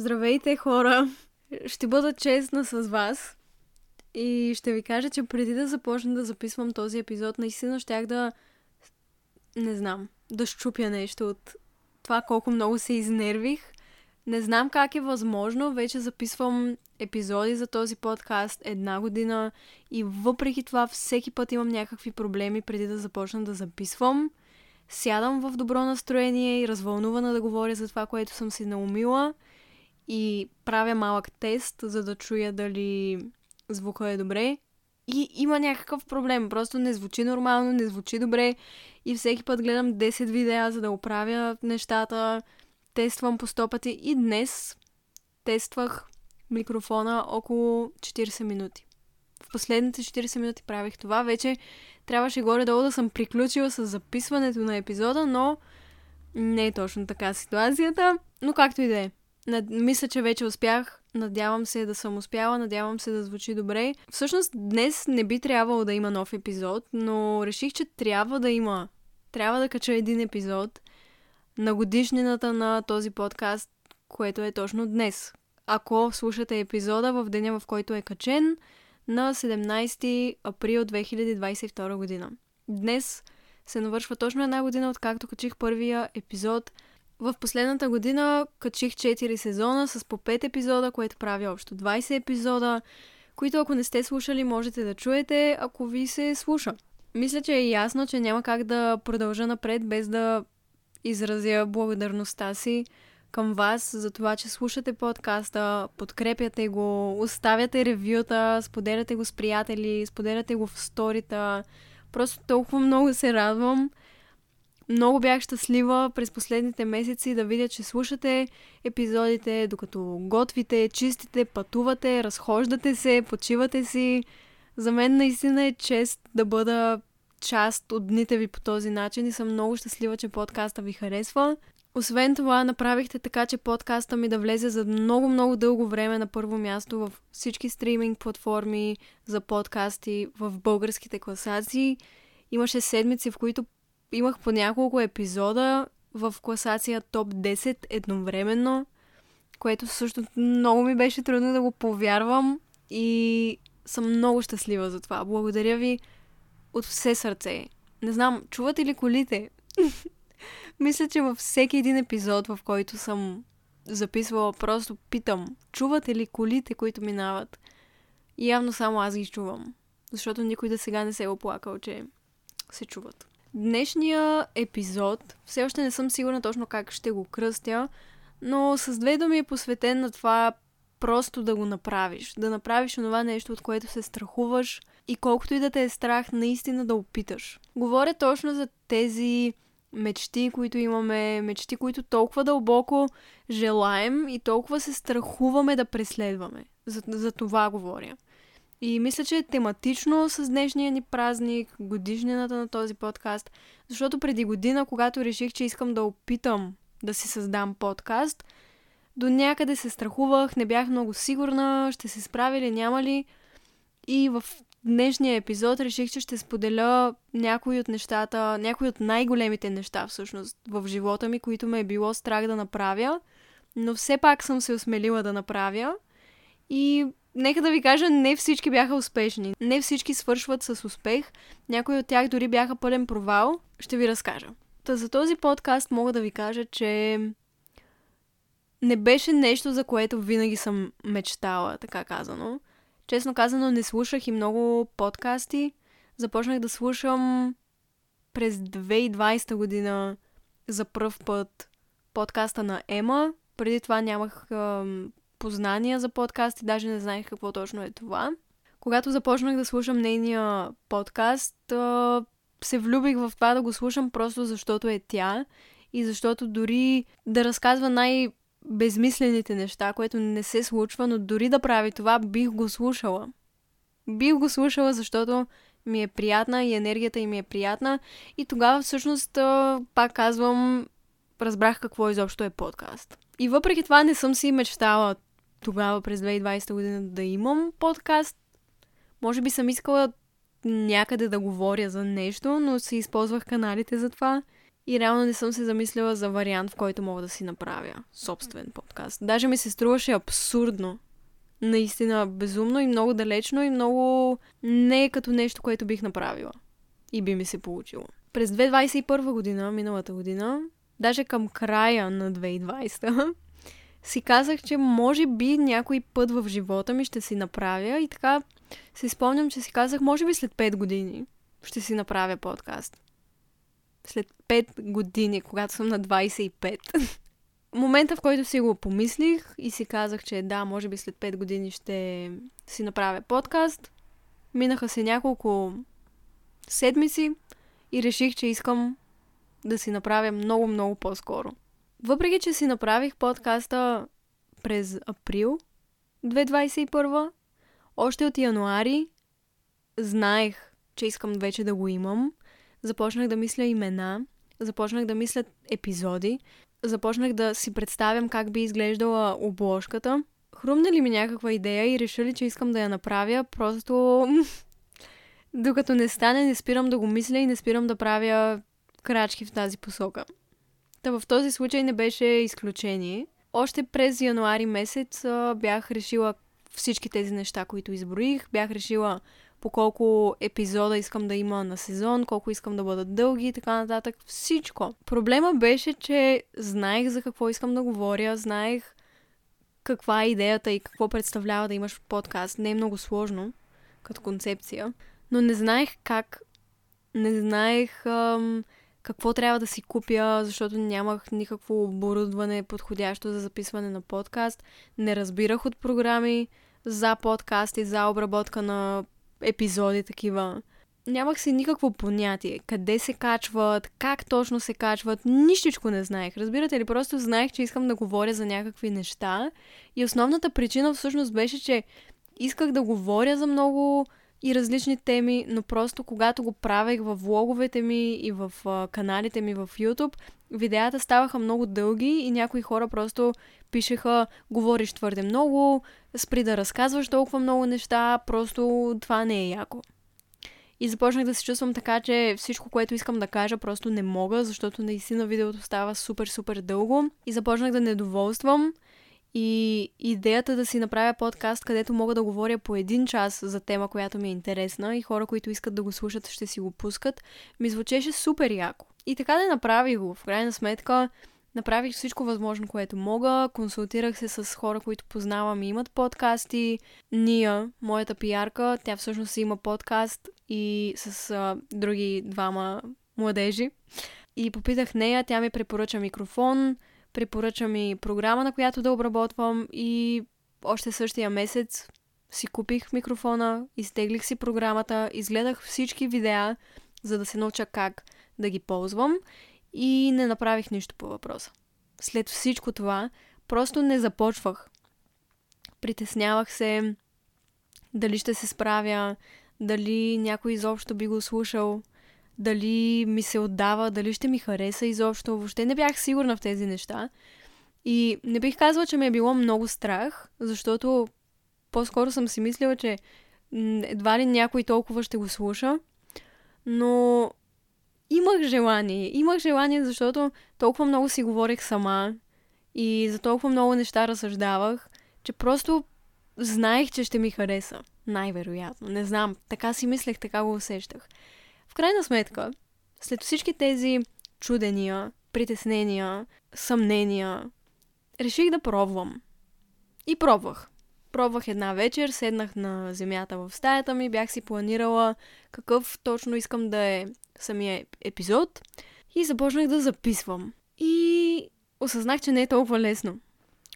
Здравейте, хора! Ще бъда честна с вас и ще ви кажа, че преди да започна да записвам този епизод, наистина щях да... Не знам, да щупя нещо от това колко много се изнервих. Не знам как е възможно, вече записвам епизоди за този подкаст една година и въпреки това всеки път имам някакви проблеми преди да започна да записвам. Сядам в добро настроение и развълнувана да говоря за това, което съм си наумила – и правя малък тест, за да чуя дали звука е добре. И има някакъв проблем. Просто не звучи нормално, не звучи добре. И всеки път гледам 10 видеа, за да оправя нещата. Тествам по 100 пъти. И днес тествах микрофона около 40 минути. В последните 40 минути правих това. Вече трябваше горе-долу да съм приключила с записването на епизода, но не е точно така ситуацията. Но както и да е. Над... Мисля, че вече успях. Надявам се да съм успяла, надявам се да звучи добре. Всъщност днес не би трябвало да има нов епизод, но реших, че трябва да има. Трябва да кача един епизод на годишнината на този подкаст, което е точно днес. Ако слушате епизода в деня, в който е качен, на 17 април 2022 година. Днес се навършва точно една година, откакто качих първия епизод – в последната година качих 4 сезона с по 5 епизода, което прави общо 20 епизода, които ако не сте слушали, можете да чуете, ако ви се слуша. Мисля, че е ясно, че няма как да продължа напред без да изразя благодарността си към вас за това, че слушате подкаста, подкрепяте го, оставяте ревюта, споделяте го с приятели, споделяте го в сторита. Просто толкова много се радвам. Много бях щастлива през последните месеци да видя, че слушате епизодите, докато готвите, чистите, пътувате, разхождате се, почивате си. За мен наистина е чест да бъда част от дните ви по този начин и съм много щастлива, че подкаста ви харесва. Освен това, направихте така, че подкаста ми да влезе за много-много дълго време на първо място в всички стриминг платформи за подкасти в българските класации. Имаше седмици, в които имах по няколко епизода в класация топ 10 едновременно, което също много ми беше трудно да го повярвам и съм много щастлива за това. Благодаря ви от все сърце. Не знам, чувате ли колите? Мисля, че във всеки един епизод, в който съм записвала, просто питам, чувате ли колите, които минават? И явно само аз ги чувам. Защото никой да сега не се е оплакал, че се чуват. Днешния епизод, все още не съм сигурна точно как ще го кръстя, но с две думи е посветен на това просто да го направиш. Да направиш това нещо, от което се страхуваш и колкото и да те е страх, наистина да опиташ. Говоря точно за тези мечти, които имаме, мечти, които толкова дълбоко желаем и толкова се страхуваме да преследваме. За, за това говоря. И мисля, че е тематично с днешния ни празник, годишнината на този подкаст, защото преди година, когато реших, че искам да опитам да си създам подкаст, до някъде се страхувах, не бях много сигурна, ще се справя или няма ли. И в днешния епизод реших, че ще споделя някои от нещата, някои от най-големите неща всъщност в живота ми, които ме е било страх да направя, но все пак съм се осмелила да направя. И Нека да ви кажа, не всички бяха успешни. Не всички свършват с успех. Някои от тях дори бяха пълен провал. Ще ви разкажа. Та за този подкаст мога да ви кажа, че не беше нещо, за което винаги съм мечтала, така казано. Честно казано, не слушах и много подкасти. Започнах да слушам през 2020 година за първ път подкаста на Ема. Преди това нямах познания за подкасти, даже не знаех какво точно е това. Когато започнах да слушам нейния подкаст, се влюбих в това да го слушам просто защото е тя и защото дори да разказва най- безмислените неща, което не се случва, но дори да прави това, бих го слушала. Бих го слушала, защото ми е приятна и енергията им е приятна. И тогава всъщност, пак казвам, разбрах какво изобщо е подкаст. И въпреки това не съм си мечтала тогава през 2020 година да имам подкаст. Може би съм искала някъде да говоря за нещо, но си използвах каналите за това. И реално не съм се замислила за вариант, в който мога да си направя собствен подкаст. Даже ми се струваше абсурдно. Наистина безумно и много далечно и много не е като нещо, което бих направила. И би ми се получило. През 2021 година, миналата година, даже към края на 2020, си казах, че може би някой път в живота ми ще си направя и така си спомням, че си казах, може би след 5 години ще си направя подкаст. След 5 години, когато съм на 25. Момента, в който си го помислих и си казах, че да, може би след 5 години ще си направя подкаст, минаха се няколко седмици и реших, че искам да си направя много, много по-скоро. Въпреки, че си направих подкаста през април 2021, още от януари знаех, че искам вече да го имам. Започнах да мисля имена, започнах да мисля епизоди, започнах да си представям как би изглеждала обложката. Хрумна ли ми някаква идея и реша ли, че искам да я направя, просто докато не стане, не спирам да го мисля и не спирам да правя крачки в тази посока. Та в този случай не беше изключение. Още през януари месец а, бях решила всички тези неща, които изброих. Бях решила по колко епизода искам да има на сезон, колко искам да бъдат дълги и така нататък. Всичко. Проблема беше, че знаех за какво искам да говоря, знаех каква е идеята и какво представлява да имаш подкаст. Не е много сложно като концепция, но не знаех как, не знаех ам, какво трябва да си купя, защото нямах никакво оборудване подходящо за записване на подкаст. Не разбирах от програми за подкаст и за обработка на епизоди такива. Нямах си никакво понятие къде се качват, как точно се качват, нищичко не знаех. Разбирате ли, просто знаех, че искам да говоря за някакви неща и основната причина всъщност беше, че исках да говоря за много и различни теми, но просто когато го правех в влоговете ми и в каналите ми в YouTube, видеята ставаха много дълги и някои хора просто пишеха говориш твърде много, спри да разказваш толкова много неща, просто това не е яко. И започнах да се чувствам така, че всичко, което искам да кажа, просто не мога, защото наистина видеото става супер-супер дълго. И започнах да недоволствам и идеята да си направя подкаст, където мога да говоря по един час за тема, която ми е интересна и хора, които искат да го слушат, ще си го пускат, ми звучеше супер яко. И така да направих го. В крайна сметка, направих всичко възможно, което мога. Консултирах се с хора, които познавам и имат подкасти. Ния, моята пиарка, тя всъщност има подкаст и с а, други двама младежи. И попитах нея, тя ми препоръча микрофон, Препоръча ми програма, на която да обработвам и още същия месец си купих микрофона, изтеглих си програмата, изгледах всички видеа, за да се науча как да ги ползвам и не направих нищо по въпроса. След всичко това, просто не започвах. Притеснявах се дали ще се справя, дали някой изобщо би го слушал, дали ми се отдава, дали ще ми хареса изобщо. Въобще не бях сигурна в тези неща. И не бих казала, че ме е било много страх, защото по-скоро съм си мислила, че едва ли някой толкова ще го слуша. Но имах желание. Имах желание, защото толкова много си говорех сама и за толкова много неща разсъждавах, че просто знаех, че ще ми хареса. Най-вероятно. Не знам. Така си мислех, така го усещах. В крайна сметка, след всички тези чудения, притеснения, съмнения, реших да пробвам. И пробвах. Пробвах една вечер, седнах на земята в стаята ми, бях си планирала какъв точно искам да е самия епизод и започнах да записвам. И осъзнах, че не е толкова лесно.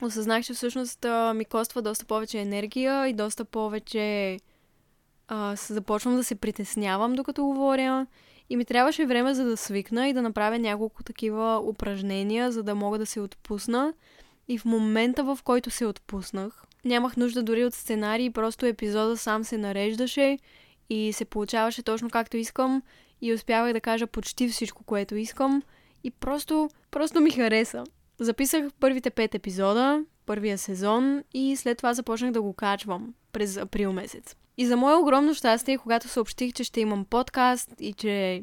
Осъзнах, че всъщност ми коства доста повече енергия и доста повече а, започвам да се притеснявам докато говоря и ми трябваше време за да свикна и да направя няколко такива упражнения, за да мога да се отпусна. И в момента, в който се отпуснах, нямах нужда дори от сценарий, просто епизода сам се нареждаше и се получаваше точно както искам и успявах да кажа почти всичко, което искам и просто, просто ми хареса. Записах първите пет епизода, първия сезон и след това започнах да го качвам през април месец. И за мое огромно щастие, когато съобщих, че ще имам подкаст и че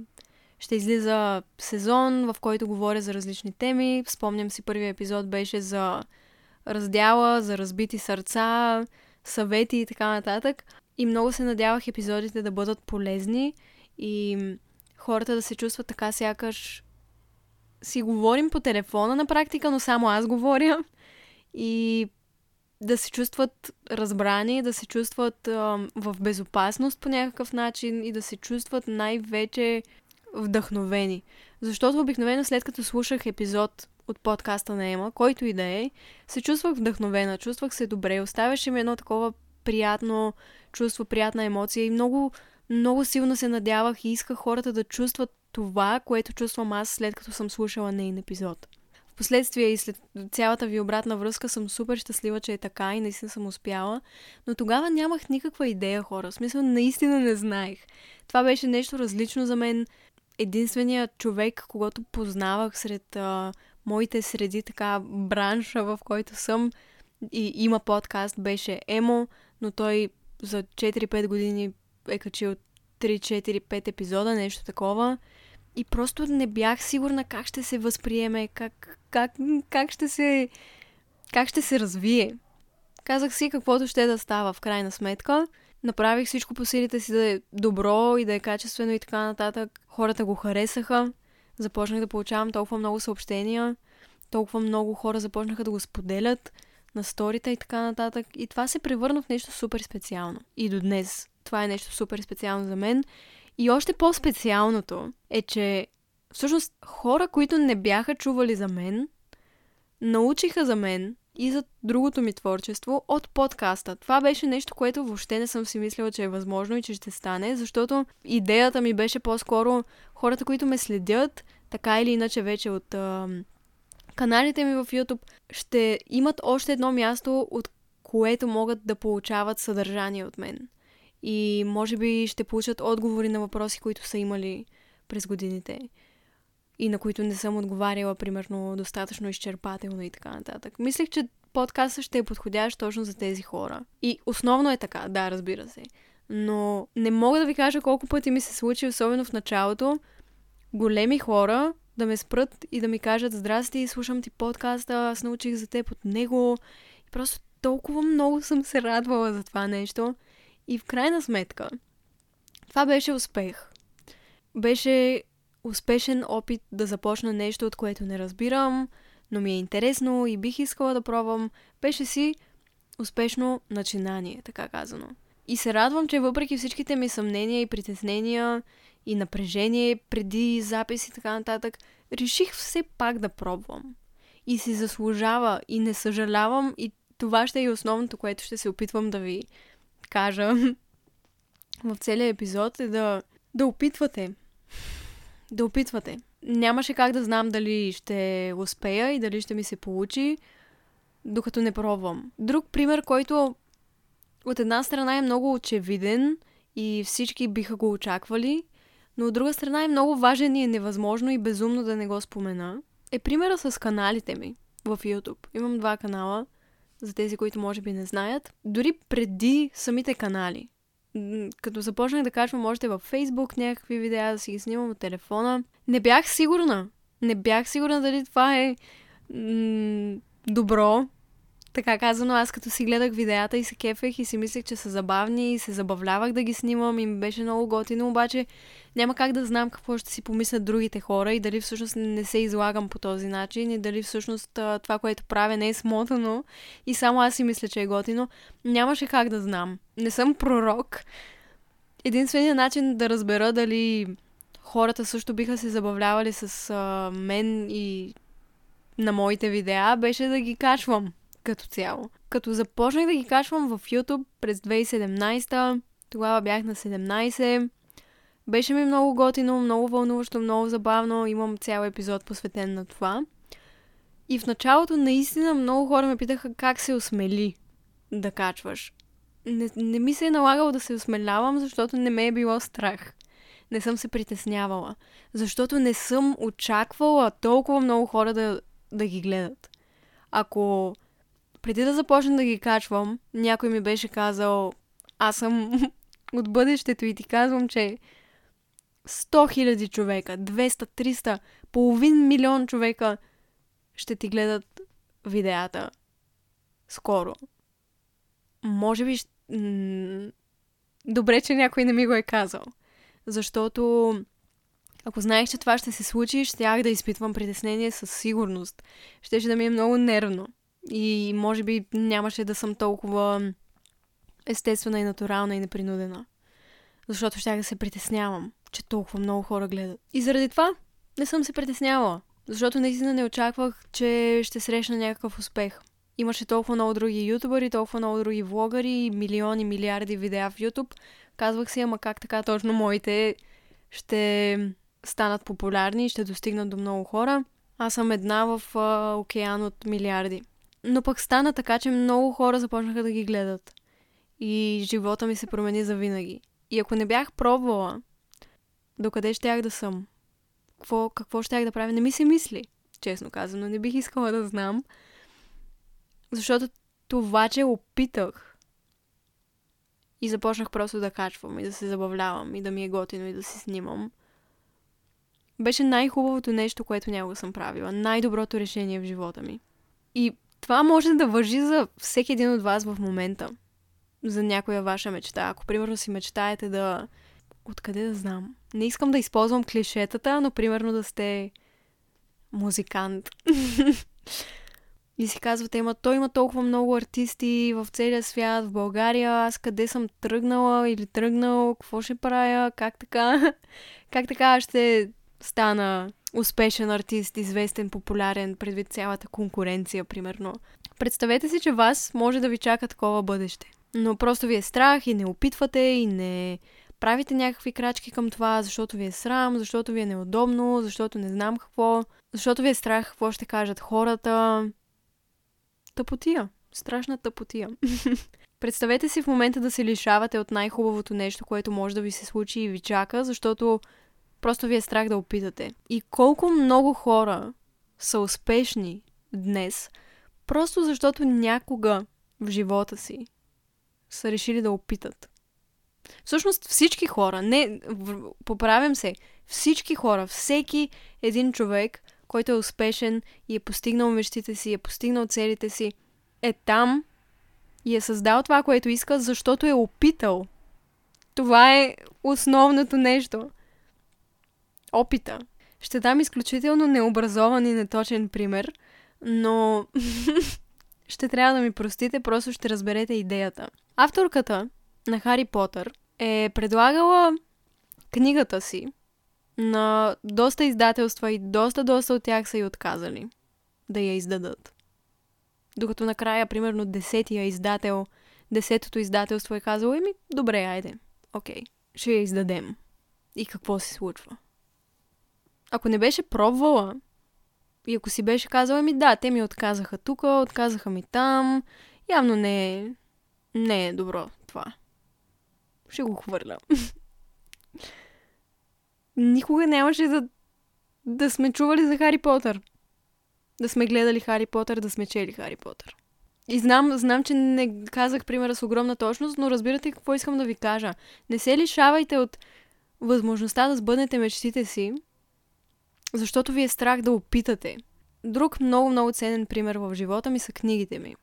Ще излиза сезон, в който говоря за различни теми. Спомням си, първия епизод беше за раздяла, за разбити сърца, съвети и така нататък. И много се надявах епизодите да бъдат полезни и хората да се чувстват така сякаш си говорим по телефона на практика, но само аз говоря. И да се чувстват разбрани, да се чувстват а, в безопасност по някакъв начин и да се чувстват най-вече вдъхновени. Защото обикновено след като слушах епизод от подкаста на Ема, който и да е, се чувствах вдъхновена, чувствах се добре, оставяше ми едно такова приятно чувство, приятна емоция и много, много силно се надявах и исках хората да чувстват това, което чувствам аз след като съм слушала нейн епизод. Впоследствие и след цялата ви обратна връзка съм супер щастлива, че е така и наистина съм успяла. Но тогава нямах никаква идея, хора. В смисъл, наистина не знаех. Това беше нещо различно за мен. Единственият човек, когато познавах сред а, моите среди, така, бранша, в който съм и има подкаст, беше Емо, но той за 4-5 години е качил 3-4-5 епизода, нещо такова. И просто не бях сигурна как ще се възприеме, как, как, как, ще се, как ще се развие. Казах си каквото ще да става в крайна сметка. Направих всичко по силите си да е добро и да е качествено и така нататък. Хората го харесаха. Започнах да получавам толкова много съобщения. Толкова много хора започнаха да го споделят на сторите и така нататък. И това се превърна в нещо супер специално. И до днес това е нещо супер специално за мен. И още по-специалното е, че всъщност хора, които не бяха чували за мен, научиха за мен и за другото ми творчество от подкаста. Това беше нещо, което въобще не съм си мислила, че е възможно и че ще стане, защото идеята ми беше по-скоро хората, които ме следят, така или иначе вече от а, каналите ми в YouTube, ще имат още едно място, от което могат да получават съдържание от мен и може би ще получат отговори на въпроси, които са имали през годините и на които не съм отговаряла, примерно, достатъчно изчерпателно и така нататък. Мислех, че подкастът ще е подходящ точно за тези хора. И основно е така, да, разбира се. Но не мога да ви кажа колко пъти ми се случи, особено в началото, големи хора да ме спрат и да ми кажат Здрасти, слушам ти подкаста, аз научих за теб от него. И просто толкова много съм се радвала за това нещо. И в крайна сметка, това беше успех. Беше успешен опит да започна нещо, от което не разбирам, но ми е интересно и бих искала да пробвам. Беше си успешно начинание, така казано. И се радвам, че въпреки всичките ми съмнения и притеснения и напрежение преди запис и така нататък, реших все пак да пробвам. И си заслужава и не съжалявам и това ще е и основното, което ще се опитвам да ви кажа в целия епизод е да, да опитвате. Да опитвате. Нямаше как да знам дали ще успея и дали ще ми се получи, докато не пробвам. Друг пример, който от една страна е много очевиден и всички биха го очаквали, но от друга страна е много важен и е невъзможно и безумно да не го спомена, е примера с каналите ми в YouTube. Имам два канала – за тези, които може би не знаят, дори преди самите канали. Като започнах да качвам още във Фейсбук някакви видеа, да си ги снимам от телефона, не бях сигурна. Не бях сигурна дали това е м- добро, така казано, аз като си гледах видеята и се кефех и си мислех, че са забавни и се забавлявах да ги снимам и ми беше много готино, обаче няма как да знам какво ще си помислят другите хора и дали всъщност не се излагам по този начин и дали всъщност това, което правя не е смотано и само аз си мисля, че е готино. Нямаше как да знам. Не съм пророк. Единственият начин да разбера дали хората също биха се забавлявали с мен и на моите видеа беше да ги качвам като цяло. Като започнах да ги качвам в YouTube през 2017, тогава бях на 17, беше ми много готино, много вълнуващо, много забавно, имам цял епизод посветен на това. И в началото наистина много хора ме питаха как се осмели да качваш. Не, не ми се е налагало да се осмелявам, защото не ме е било страх. Не съм се притеснявала. Защото не съм очаквала толкова много хора да, да ги гледат. Ако преди да започна да ги качвам, някой ми беше казал, аз съм от бъдещето и ти казвам, че 100 хиляди човека, 200, 300, половин милион човека ще ти гледат видеята скоро. Може би... Добре, че някой не ми го е казал. Защото ако знаех, че това ще се случи, щях да изпитвам притеснение със сигурност. Щеше да ми е много нервно. И може би нямаше да съм толкова естествена и натурална и непринудена. Защото щях да се притеснявам, че толкова много хора гледат. И заради това не съм се притеснявала. Защото наистина не очаквах, че ще срещна някакъв успех. Имаше толкова много други ютубъри, толкова много други влогъри, милиони, милиарди видеа в ютуб. Казвах си, ама как така точно моите ще станат популярни ще достигнат до много хора. Аз съм една в а, океан от милиарди. Но пък стана така, че много хора започнаха да ги гледат. И живота ми се промени за винаги. И ако не бях пробвала, докъде щях да съм? Какво, какво щях да правя? Не ми се мисли, честно казано. Не бих искала да знам. Защото това, че опитах и започнах просто да качвам и да се забавлявам и да ми е готино и да се снимам, беше най-хубавото нещо, което някога съм правила. Най-доброто решение в живота ми. И това може да въжи за всеки един от вас в момента. За някоя ваша мечта. Ако, примерно, си мечтаете да... Откъде да знам? Не искам да използвам клишетата, но, примерно, да сте музикант. И си казвате, има, той има толкова много артисти в целия свят, в България, аз къде съм тръгнала или тръгнал, какво ще правя, как така, как така ще стана успешен артист, известен, популярен, предвид цялата конкуренция, примерно. Представете си, че вас може да ви чака такова бъдеще. Но просто ви е страх и не опитвате и не правите някакви крачки към това, защото ви е срам, защото ви е неудобно, защото не знам какво, защото ви е страх какво ще кажат хората. Тъпотия. Страшна тъпотия. Представете си в момента да се лишавате от най-хубавото нещо, което може да ви се случи и ви чака, защото Просто ви е страх да опитате. И колко много хора са успешни днес, просто защото някога в живота си са решили да опитат. Всъщност всички хора, не, поправям се, всички хора, всеки един човек, който е успешен и е постигнал мечтите си, е постигнал целите си, е там и е създал това, което иска, защото е опитал. Това е основното нещо опита. Ще дам изключително необразован и неточен пример, но ще трябва да ми простите, просто ще разберете идеята. Авторката на Хари Потър е предлагала книгата си на доста издателства и доста, доста от тях са и отказали да я издадат. Докато накрая, примерно, десетия издател, десетото издателство е казало, еми, добре, айде, окей, ще я издадем. И какво се случва? Ако не беше пробвала и ако си беше казала, ми да, те ми отказаха тук, отказаха ми там, явно не е, не е добро това. Ще го хвърля. Никога нямаше да, да сме чували за Хари Потър. Да сме гледали Хари Потър, да сме чели Хари Потър. И знам, знам, че не казах примера с огромна точност, но разбирате какво искам да ви кажа. Не се лишавайте от възможността да сбъднете мечтите си, защото ви е страх да опитате. Друг много, много ценен пример в живота ми са книгите ми.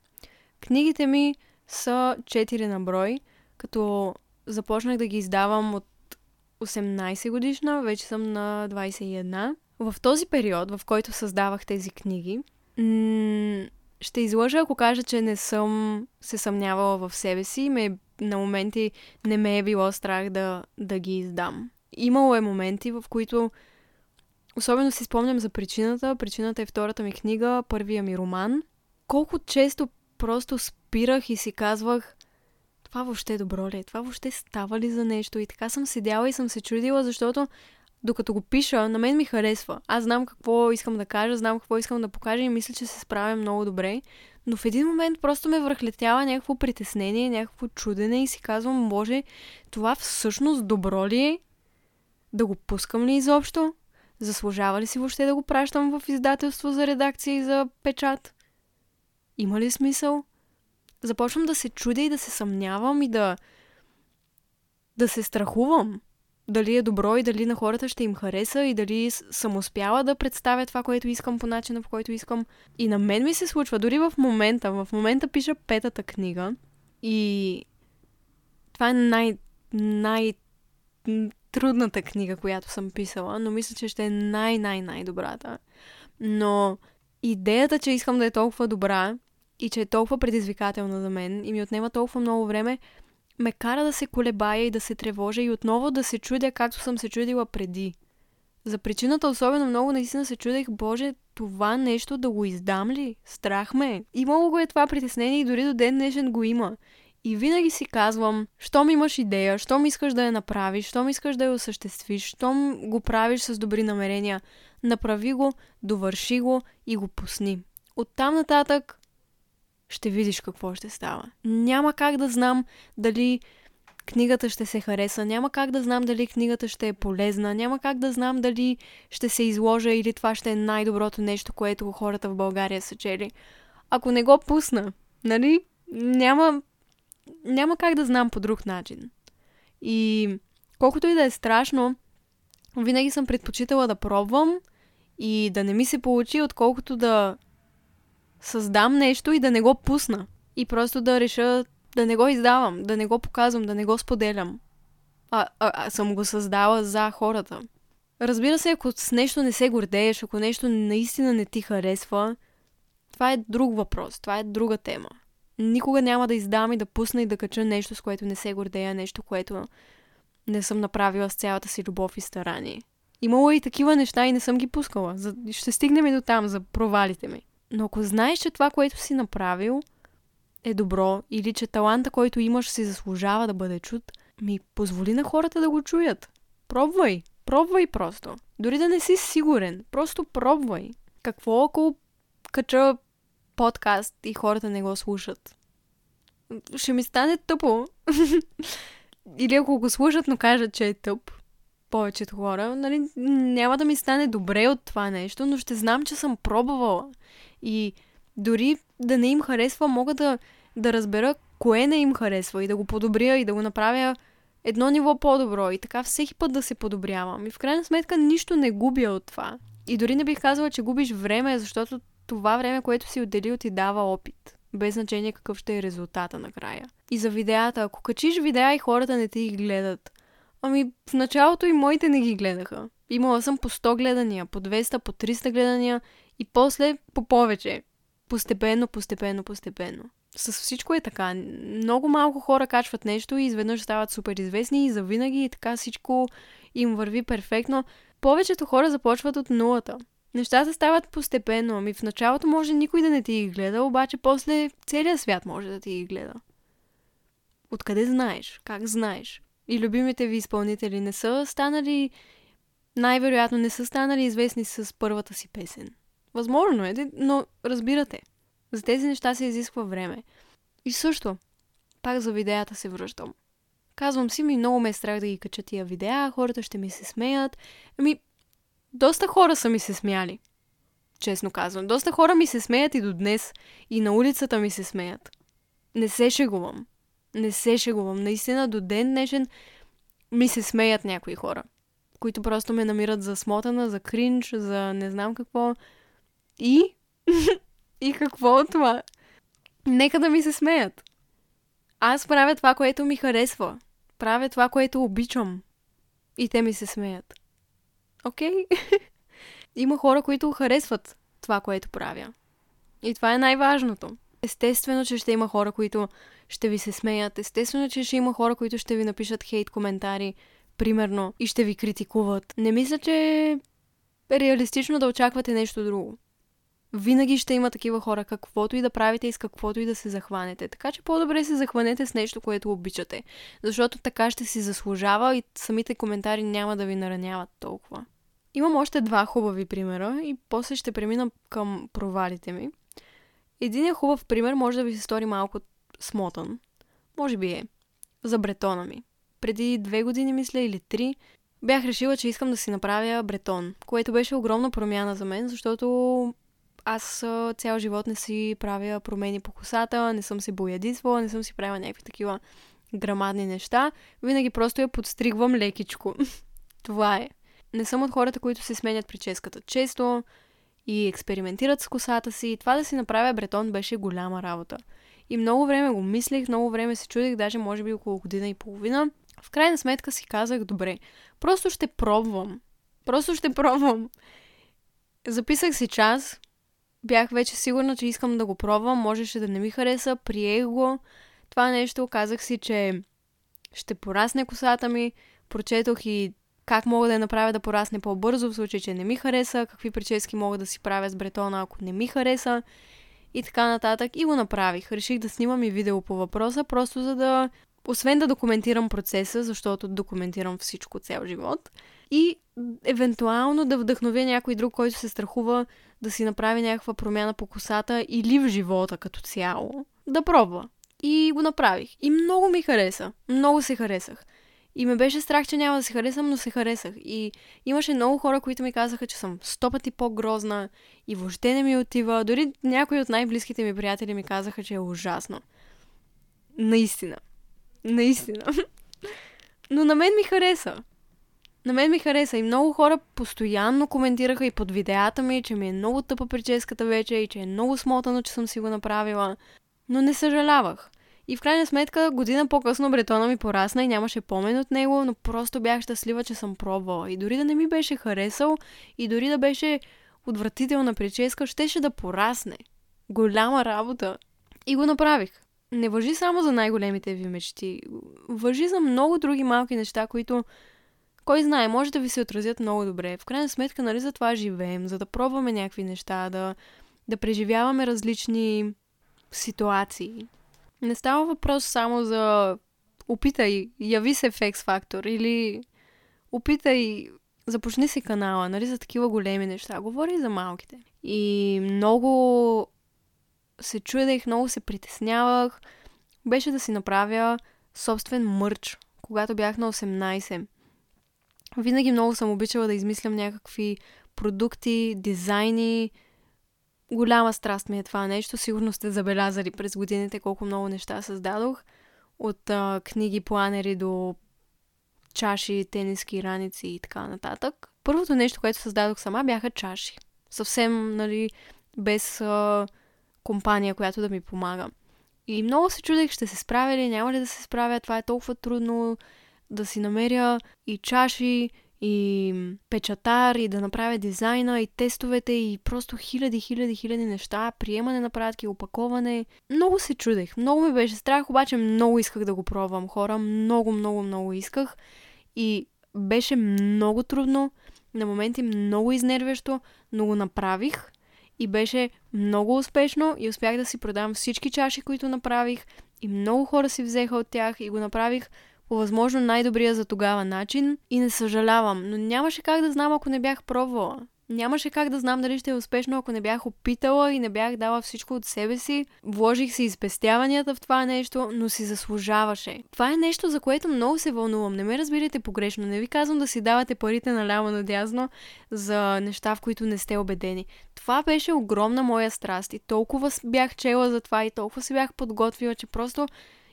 Книгите ми са 4 на брой, като започнах да ги издавам от 18 годишна, вече съм на 21. В този период, в който създавах тези книги, ще излъжа, ако кажа, че не съм се съмнявала в себе си ме, на моменти не ме е било страх да, да ги издам. Имало е моменти, в които Особено си спомням за причината. Причината е втората ми книга, първия ми роман. Колко често просто спирах и си казвах това въобще добро ли е? Това въобще става ли за нещо? И така съм седяла и съм се чудила, защото докато го пиша, на мен ми харесва. Аз знам какво искам да кажа, знам какво искам да покажа и мисля, че се справя много добре. Но в един момент просто ме връхлетява някакво притеснение, някакво чудене и си казвам, може това всъщност добро ли е? Да го пускам ли изобщо? Заслужава ли си въобще да го пращам в издателство за редакция и за печат? Има ли смисъл? Започвам да се чудя и да се съмнявам и да... да се страхувам. дали е добро и дали на хората ще им хареса и дали съм успяла да представя това, което искам по начина, по който искам. И на мен ми се случва, дори в момента, в момента пиша петата книга и това е най- най- трудната книга, която съм писала, но мисля, че ще е най-най-най-добрата. Но идеята, че искам да е толкова добра и че е толкова предизвикателна за мен и ми отнема толкова много време, ме кара да се колебая и да се тревожа и отново да се чудя както съм се чудила преди. За причината особено много наистина се чудех, боже, това нещо да го издам ли? Страх ме. Имало го е това притеснение и дори до ден днешен го има. И винаги си казвам, щом имаш идея, щом искаш да я направиш, щом искаш да я осъществиш, щом го правиш с добри намерения, направи го, довърши го и го пусни. Оттам нататък ще видиш какво ще става. Няма как да знам дали книгата ще се хареса, няма как да знам дали книгата ще е полезна, няма как да знам дали ще се изложа или това ще е най-доброто нещо, което хората в България са чели. Ако не го пусна, нали, няма, няма как да знам по друг начин. И колкото и да е страшно, винаги съм предпочитала да пробвам и да не ми се получи, отколкото да създам нещо и да не го пусна. И просто да реша да не го издавам, да не го показвам, да не го споделям. А, а, а съм го създала за хората. Разбира се, ако с нещо не се гордееш, ако нещо наистина не ти харесва, това е друг въпрос, това е друга тема. Никога няма да издам и да пусна и да кача нещо, с което не се гордея, нещо, което не съм направила с цялата си любов и старание. Имало и такива неща и не съм ги пускала. За... Ще стигнем и до там, за провалите ми. Но ако знаеш, че това, което си направил, е добро или че таланта, който имаш, си заслужава да бъде чут, ми позволи на хората да го чуят. Пробвай. Пробвай просто. Дори да не си сигурен. Просто пробвай. Какво ако кача подкаст и хората не го слушат? Ще ми стане тъпо. Или ако го слушат, но кажат, че е тъп повечето хора, нали, няма да ми стане добре от това нещо, но ще знам, че съм пробвала. И дори да не им харесва, мога да, да разбера кое не им харесва и да го подобря и да го направя едно ниво по-добро и така всеки път да се подобрявам. И в крайна сметка нищо не губя от това. И дори не бих казала, че губиш време, защото това време, което си отделил, ти дава опит. Без значение какъв ще е резултата накрая. И за видеята, ако качиш видеа и хората не ти ги гледат, ами в началото и моите не ги гледаха. Имала съм по 100 гледания, по 200, по 300 гледания и после по повече. Постепенно, постепенно, постепенно. С всичко е така. Много малко хора качват нещо и изведнъж стават супер известни и завинаги и така всичко им върви перфектно. Повечето хора започват от нулата. Нещата стават постепенно. Ами в началото може никой да не ти ги гледа, обаче после целият свят може да ти ги гледа. Откъде знаеш? Как знаеш? И любимите ви изпълнители не са станали най-вероятно не са станали известни с първата си песен. Възможно е, но разбирате. За тези неща се изисква време. И също, пак за видеята се връщам. Казвам си ми, много ме е страх да ги кача тия видеа, хората ще ми се смеят. Ами, доста хора са ми се смяли. Честно казвам. Доста хора ми се смеят и до днес. И на улицата ми се смеят. Не се шегувам. Не се шегувам. Наистина до ден днешен ми се смеят някои хора които просто ме намират за смотана, за кринж, за не знам какво. И? и какво от това? Нека да ми се смеят. Аз правя това, което ми харесва. Правя това, което обичам. И те ми се смеят. Окей? Okay? Има хора, които харесват това, което правя. И това е най-важното. Естествено, че ще има хора, които ще ви се смеят. Естествено, че ще има хора, които ще ви напишат хейт коментари примерно, и ще ви критикуват. Не мисля, че е реалистично да очаквате нещо друго. Винаги ще има такива хора, каквото и да правите и с каквото и да се захванете. Така че по-добре се захванете с нещо, което обичате. Защото така ще си заслужава и самите коментари няма да ви нараняват толкова. Имам още два хубави примера и после ще премина към провалите ми. Един хубав пример може да ви се стори малко смотан. Може би е. За бретона ми преди две години, мисля, или три, бях решила, че искам да си направя бретон, което беше огромна промяна за мен, защото аз цял живот не си правя промени по косата, не съм се боядисвала, не съм си правила някакви такива грамадни неща, винаги просто я подстригвам лекичко. Това е. Не съм от хората, които се сменят прическата често и експериментират с косата си. Това да си направя бретон беше голяма работа. И много време го мислех, много време се чудих, даже може би около година и половина. В крайна сметка си казах, добре, просто ще пробвам. Просто ще пробвам. Записах си час, бях вече сигурна, че искам да го пробвам, можеше да не ми хареса, приех го. Това нещо казах си, че ще порасне косата ми, прочетох и как мога да я направя да порасне по-бързо в случай, че не ми хареса, какви прически мога да си правя с бретона, ако не ми хареса и така нататък. И го направих. Реших да снимам и видео по въпроса, просто за да, освен да документирам процеса, защото документирам всичко цял живот, и евентуално да вдъхновя някой друг, който се страхува да си направи някаква промяна по косата или в живота като цяло, да пробва. И го направих. И много ми хареса. Много се харесах. И ме беше страх, че няма да се харесам, но се харесах. И имаше много хора, които ми казаха, че съм сто пъти по-грозна и въобще не ми отива. Дори някои от най-близките ми приятели ми казаха, че е ужасно. Наистина. Наистина. Но на мен ми хареса. На мен ми хареса и много хора постоянно коментираха и под видеята ми, че ми е много тъпа прическата вече и че е много смотано, че съм си го направила. Но не съжалявах. И в крайна сметка, година по-късно бретона ми порасна и нямаше помен от него, но просто бях щастлива, че съм пробвала. И дори да не ми беше харесал, и дори да беше отвратителна прическа, щеше да порасне. Голяма работа. И го направих. Не въжи само за най-големите ви мечти. Въжи за много други малки неща, които кой знае, може да ви се отразят много добре. В крайна сметка, нали за това живеем, за да пробваме някакви неща, да, да преживяваме различни ситуации. Не става въпрос само за опитай, яви се в X Factor или опитай, започни си канала, нали, за такива големи неща. Говори за малките. И много се чудех, много се притеснявах. Беше да си направя собствен мърч, когато бях на 18. Винаги много съм обичала да измислям някакви продукти, дизайни. Голяма страст ми е това нещо. Сигурно сте забелязали през годините колко много неща създадох. От а, книги, планери до чаши, тениски, раници и така нататък. Първото нещо, което създадох сама, бяха чаши. Съвсем, нали, без а, компания, която да ми помага. И много се чудех, ще се справя ли, няма ли да се справя, това е толкова трудно, да си намеря и чаши, и печатар, и да направя дизайна, и тестовете, и просто хиляди, хиляди, хиляди неща, приемане на пратки, опаковане. Много се чудех, много ми беше страх, обаче много исках да го пробвам хора, много, много, много исках. И беше много трудно, на моменти много изнервящо, но го направих. И беше много успешно и успях да си продам всички чаши, които направих. И много хора си взеха от тях и го направих по възможно най-добрия за тогава начин и не съжалявам, но нямаше как да знам, ако не бях пробвала. Нямаше как да знам дали ще е успешно, ако не бях опитала и не бях дала всичко от себе си. Вложих си изпестяванията в това нещо, но си заслужаваше. Това е нещо, за което много се вълнувам. Не ме разбирайте погрешно. Не ви казвам да си давате парите наляво надязно за неща, в които не сте убедени. Това беше огромна моя страст и толкова бях чела за това и толкова се бях подготвила, че просто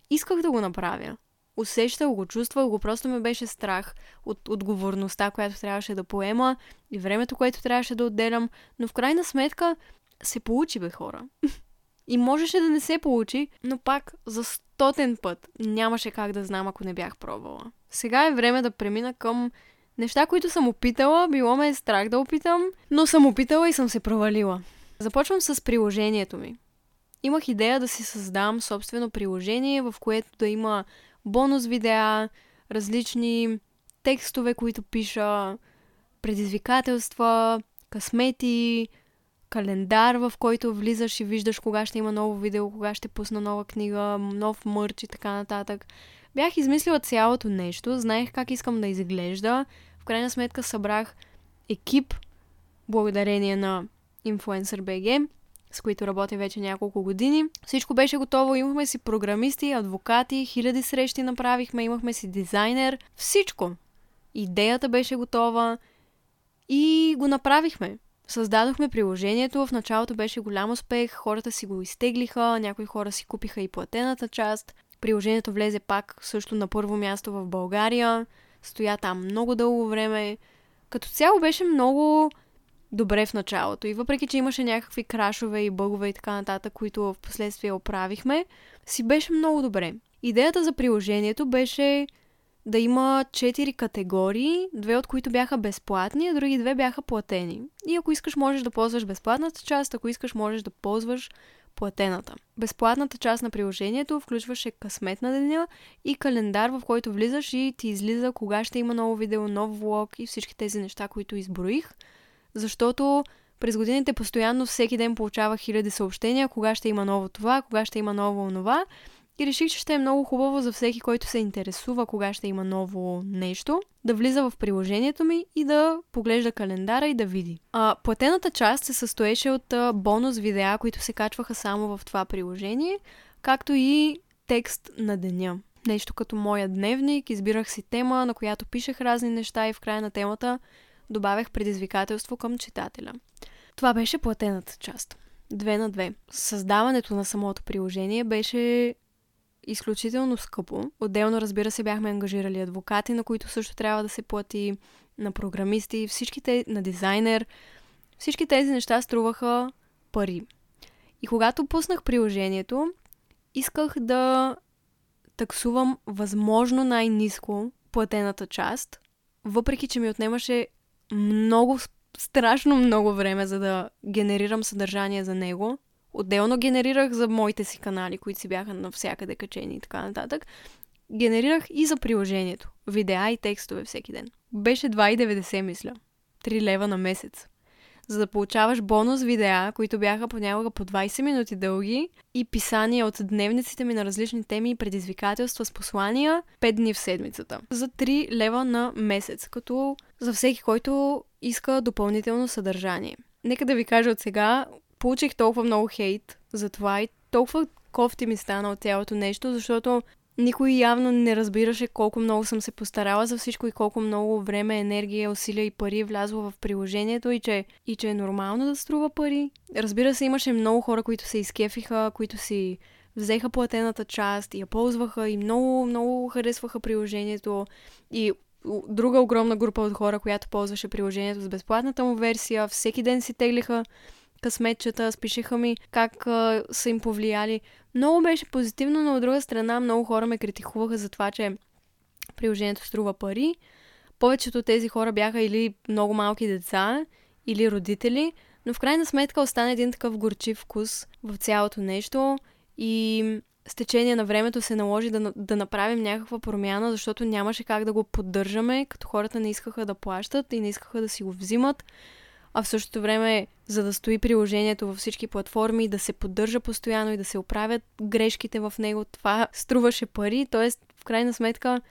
исках да го направя усещах го, чувствах го, просто ме беше страх от отговорността, която трябваше да поема и времето, което трябваше да отделям, но в крайна сметка се получи, бе хора. И можеше да не се получи, но пак за стотен път нямаше как да знам, ако не бях пробвала. Сега е време да премина към неща, които съм опитала, било ме е страх да опитам, но съм опитала и съм се провалила. Започвам с приложението ми. Имах идея да си създам собствено приложение, в което да има бонус видеа, различни текстове, които пиша, предизвикателства, късмети, календар, в който влизаш и виждаш кога ще има ново видео, кога ще пусна нова книга, нов мърч и така нататък. Бях измислила цялото нещо, знаех как искам да изглежда. В крайна сметка събрах екип, благодарение на Influencer BG, с които работя вече няколко години. Всичко беше готово, имахме си програмисти, адвокати, хиляди срещи направихме, имахме си дизайнер, всичко. Идеята беше готова и го направихме. Създадохме приложението, в началото беше голям успех, хората си го изтеглиха, някои хора си купиха и платената част. Приложението влезе пак също на първо място в България. Стоя там много дълго време. Като цяло беше много добре в началото. И въпреки, че имаше някакви крашове и бъгове и така нататък, които в последствие оправихме, си беше много добре. Идеята за приложението беше да има четири категории, две от които бяха безплатни, а други две бяха платени. И ако искаш, можеш да ползваш безплатната част, ако искаш, можеш да ползваш платената. Безплатната част на приложението включваше късмет на деня и календар, в който влизаш и ти излиза кога ще има ново видео, нов влог и всички тези неща, които изброих. Защото през годините постоянно всеки ден получавах хиляди съобщения, кога ще има ново това, кога ще има ново онова. И реших, че ще е много хубаво за всеки, който се интересува кога ще има ново нещо, да влиза в приложението ми и да поглежда календара и да види. А, платената част се състоеше от а, бонус видеа, които се качваха само в това приложение, както и текст на деня. Нещо като моя дневник, избирах си тема, на която пишех разни неща и в края на темата добавях предизвикателство към читателя. Това беше платената част. Две на две. Създаването на самото приложение беше изключително скъпо. Отделно, разбира се, бяхме ангажирали адвокати, на които също трябва да се плати, на програмисти, всичките, на дизайнер. Всички тези неща струваха пари. И когато пуснах приложението, исках да таксувам възможно най-низко платената част, въпреки че ми отнемаше много, страшно много време, за да генерирам съдържание за него. Отделно генерирах за моите си канали, които си бяха навсякъде качени и така нататък. Генерирах и за приложението. Видеа и текстове всеки ден. Беше 2,90 мисля. 3 лева на месец за да получаваш бонус видеа, които бяха понякога по 20 минути дълги и писания от дневниците ми на различни теми и предизвикателства с послания 5 дни в седмицата. За 3 лева на месец, като за всеки, който иска допълнително съдържание. Нека да ви кажа от сега, получих толкова много хейт за това и толкова кофти ми стана от цялото нещо, защото никой явно не разбираше колко много съм се постарала за всичко и колко много време, енергия, усилия и пари е влязло в приложението и че, и че е нормално да струва пари. Разбира се, имаше много хора, които се изкефиха, които си взеха платената част и я ползваха и много, много харесваха приложението. И друга огромна група от хора, която ползваше приложението с безплатната му версия, всеки ден си теглиха късметчета, спишеха ми как а, са им повлияли. Много беше позитивно, но от друга страна много хора ме критикуваха за това, че приложението струва пари. Повечето от тези хора бяха или много малки деца, или родители, но в крайна сметка остана един такъв горчив вкус в цялото нещо и с течение на времето се наложи да, да направим някаква промяна, защото нямаше как да го поддържаме, като хората не искаха да плащат и не искаха да си го взимат а в същото време, за да стои приложението във всички платформи, да се поддържа постоянно и да се оправят грешките в него, това струваше пари, т.е. в крайна сметка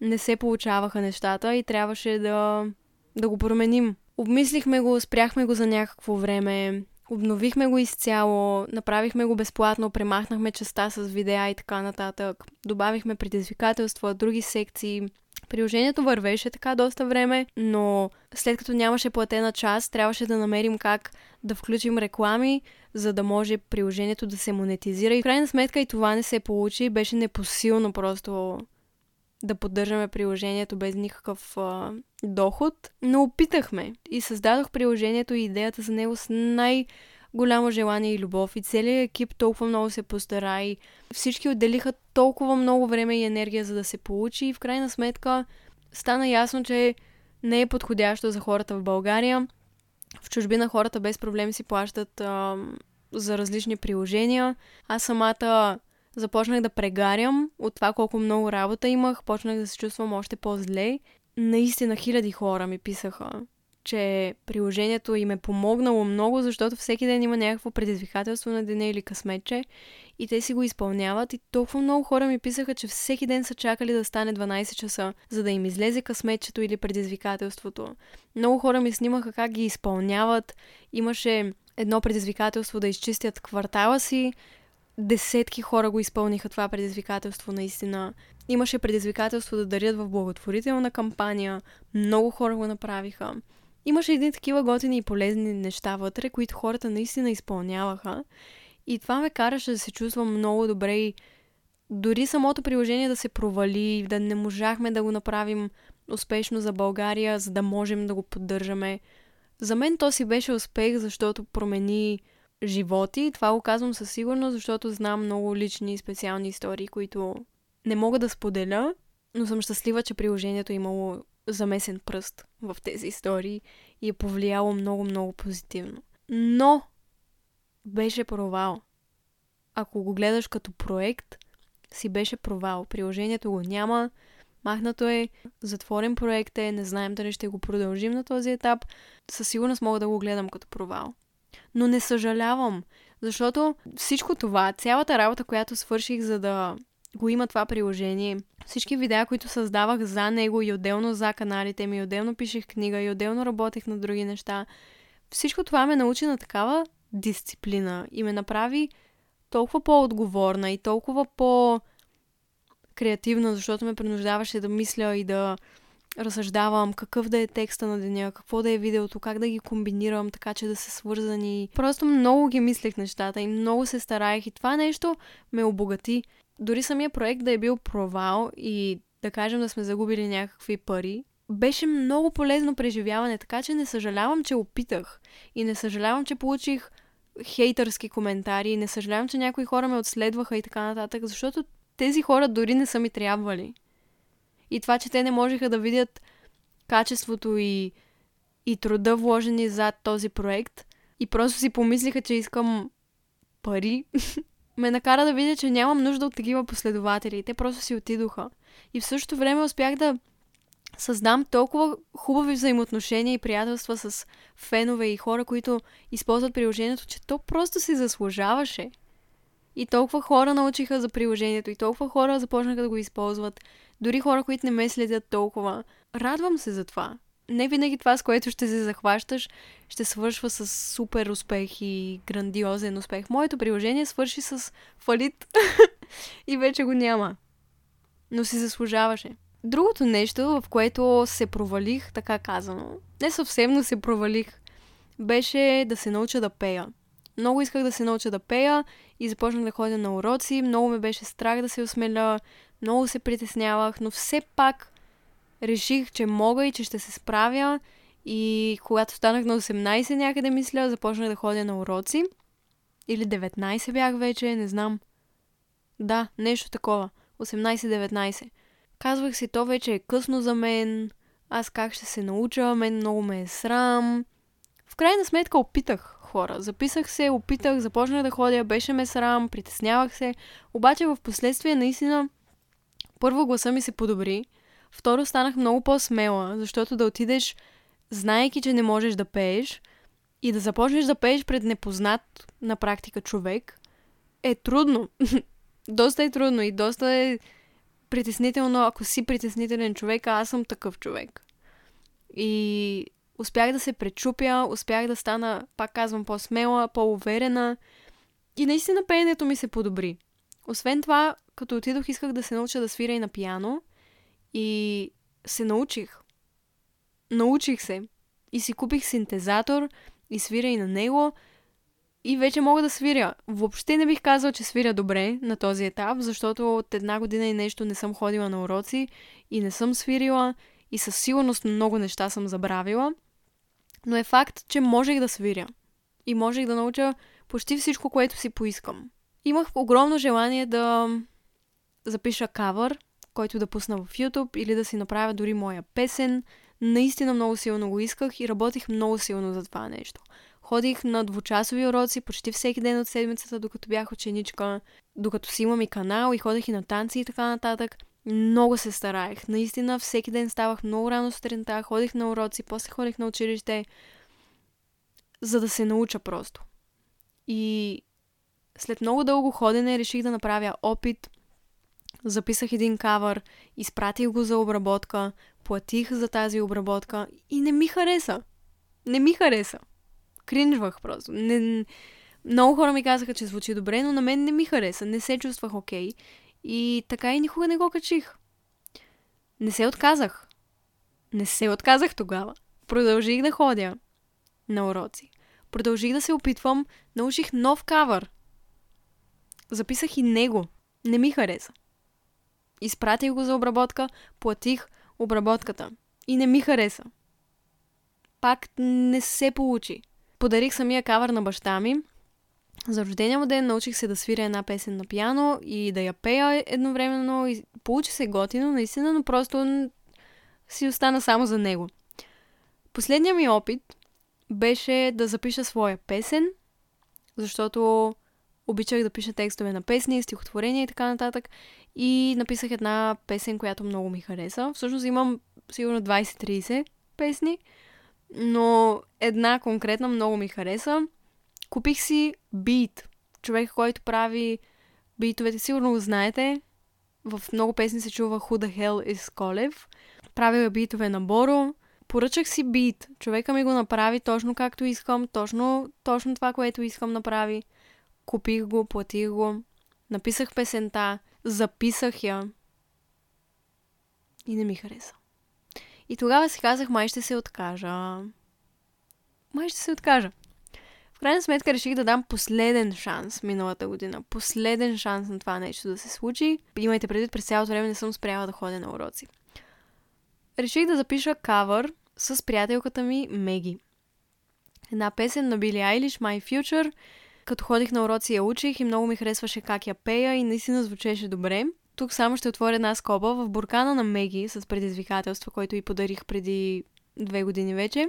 не се получаваха нещата и трябваше да, да го променим. Обмислихме го, спряхме го за някакво време, обновихме го изцяло, направихме го безплатно, премахнахме частта с видеа и така нататък, добавихме предизвикателства, други секции, Приложението вървеше така доста време, но след като нямаше платена част, трябваше да намерим как да включим реклами, за да може приложението да се монетизира. И в крайна сметка и това не се получи. Беше непосилно просто да поддържаме приложението без никакъв а, доход. Но опитахме и създадох приложението и идеята за него с най- голямо желание и любов и целият екип толкова много се постара и всички отделиха толкова много време и енергия за да се получи и в крайна сметка стана ясно, че не е подходящо за хората в България. В чужбина хората без проблем си плащат а, за различни приложения. Аз самата започнах да прегарям от това колко много работа имах, почнах да се чувствам още по-зле. Наистина хиляди хора ми писаха че приложението им е помогнало много, защото всеки ден има някакво предизвикателство на деня или късметче и те си го изпълняват и толкова много хора ми писаха, че всеки ден са чакали да стане 12 часа, за да им излезе късметчето или предизвикателството. Много хора ми снимаха как ги изпълняват. Имаше едно предизвикателство да изчистят квартала си, десетки хора го изпълниха това предизвикателство наистина. Имаше предизвикателство да дарят в благотворителна кампания, много хора го направиха. Имаше едни такива готини и полезни неща вътре, които хората наистина изпълняваха. И това ме караше да се чувствам много добре и дори самото приложение да се провали, да не можахме да го направим успешно за България, за да можем да го поддържаме. За мен то си беше успех, защото промени животи. Това го казвам със сигурност, защото знам много лични и специални истории, които не мога да споделя, но съм щастлива, че приложението е имало замесен пръст в тези истории и е повлияло много-много позитивно. Но беше провал. Ако го гледаш като проект, си беше провал. Приложението го няма, махнато е, затворен проект е, не знаем дали ще го продължим на този етап. Със сигурност мога да го гледам като провал. Но не съжалявам, защото всичко това, цялата работа, която свърших, за да го има това приложение, всички видеа, които създавах за него и отделно за каналите ми, отделно пишех книга и отделно работех на други неща, всичко това ме научи на такава дисциплина и ме направи толкова по-отговорна и толкова по- креативна, защото ме принуждаваше да мисля и да разсъждавам какъв да е текста на деня, какво да е видеото, как да ги комбинирам, така че да са свързани. Просто много ги мислех нещата и много се стараех и това нещо ме обогати. Дори самия проект да е бил провал и да кажем да сме загубили някакви пари, беше много полезно преживяване, така че не съжалявам, че опитах. И не съжалявам, че получих хейтърски коментари. Не съжалявам, че някои хора ме отследваха и така нататък, защото тези хора дори не са ми трябвали. И това, че те не можеха да видят качеството и, и труда вложени зад този проект и просто си помислиха, че искам пари, ме накара да видя, че нямам нужда от такива последователи. Те просто си отидоха. И в същото време успях да създам толкова хубави взаимоотношения и приятелства с фенове и хора, които използват приложението, че то просто си заслужаваше. И толкова хора научиха за приложението и толкова хора започнаха да го използват. Дори хора, които не ме следят толкова. Радвам се за това. Не винаги това, с което ще се захващаш, ще свършва с супер успех и грандиозен успех. Моето приложение свърши с фалит и вече го няма. Но си заслужаваше. Другото нещо, в което се провалих, така казано, не съвсем, но се провалих, беше да се науча да пея. Много исках да се науча да пея и започнах да ходя на уроци. Много ме беше страх да се осмеля, много се притеснявах, но все пак реших, че мога и че ще се справя. И когато станах на 18 някъде, мисля, започнах да ходя на уроци. Или 19 бях вече, не знам. Да, нещо такова. 18-19. Казвах си, то вече е късно за мен. Аз как ще се науча, мен много ме е срам. В крайна сметка опитах хора. Записах се, опитах, започнах да ходя, беше ме срам, притеснявах се. Обаче в последствие наистина първо гласа ми се подобри. Второ станах много по-смела, защото да отидеш, знаеки, че не можеш да пееш и да започнеш да пееш пред непознат на практика човек, е трудно. доста е трудно и доста е притеснително, ако си притеснителен човек, а аз съм такъв човек. И успях да се пречупя, успях да стана, пак казвам, по-смела, по-уверена и наистина пеенето ми се подобри. Освен това, като отидох, исках да се науча да свиря и на пияно и се научих. Научих се. И си купих синтезатор и свиря и на него и вече мога да свиря. Въобще не бих казал, че свиря добре на този етап, защото от една година и нещо не съм ходила на уроци и не съм свирила и със сигурност много неща съм забравила. Но е факт, че можех да свиря. И можех да науча почти всичко, което си поискам. Имах огромно желание да запиша кавър, който да пусна в YouTube или да си направя дори моя песен. Наистина много силно го исках и работих много силно за това нещо. Ходих на двучасови уроци почти всеки ден от седмицата, докато бях ученичка, докато си имам и канал и ходех и на танци и така нататък. Много се стараех. Наистина всеки ден ставах много рано сутринта, ходих на уроци, после ходих на училище, за да се науча просто. И след много дълго ходене реших да направя опит. Записах един кавър, изпратих го за обработка, платих за тази обработка и не ми хареса. Не ми хареса. Кринжвах просто. Не... Много хора ми казаха, че звучи добре, но на мен не ми хареса. Не се чувствах окей. Okay. И така и никога не го качих. Не се отказах. Не се отказах тогава. Продължих да ходя на уроци. Продължих да се опитвам. Научих нов кавър. Записах и него. Не ми хареса. Изпратих го за обработка, платих обработката. И не ми хареса. Пак не се получи. Подарих самия кавър на баща ми. За рождения му ден научих се да свиря една песен на пиано и да я пея едновременно. И получи се готино, наистина, но просто си остана само за него. Последният ми опит беше да запиша своя песен, защото обичах да пиша текстове на песни, стихотворения и така нататък. И написах една песен, която много ми хареса. Всъщност имам сигурно 20-30 песни, но една конкретна много ми хареса. Купих си бит. Човек, който прави битовете, сигурно го знаете. В много песни се чува Who the hell is Колев. Правила битове на Боро. Поръчах си бит. Човека ми го направи точно както искам, точно, точно това, което искам направи. Купих го, платих го, написах песента, записах я и не ми хареса. И тогава си казах, май ще се откажа. Май ще се откажа. В крайна сметка реших да дам последен шанс миналата година. Последен шанс на това нещо да се случи. Имайте предвид, през цялото време не съм спряла да ходя на уроци. Реших да запиша кавър с приятелката ми Меги. Една песен на Били Айлиш, My Future. Като ходих на уроци я учих и много ми харесваше как я пея и наистина звучеше добре. Тук само ще отворя една скоба в буркана на Меги с предизвикателство, който и подарих преди две години вече.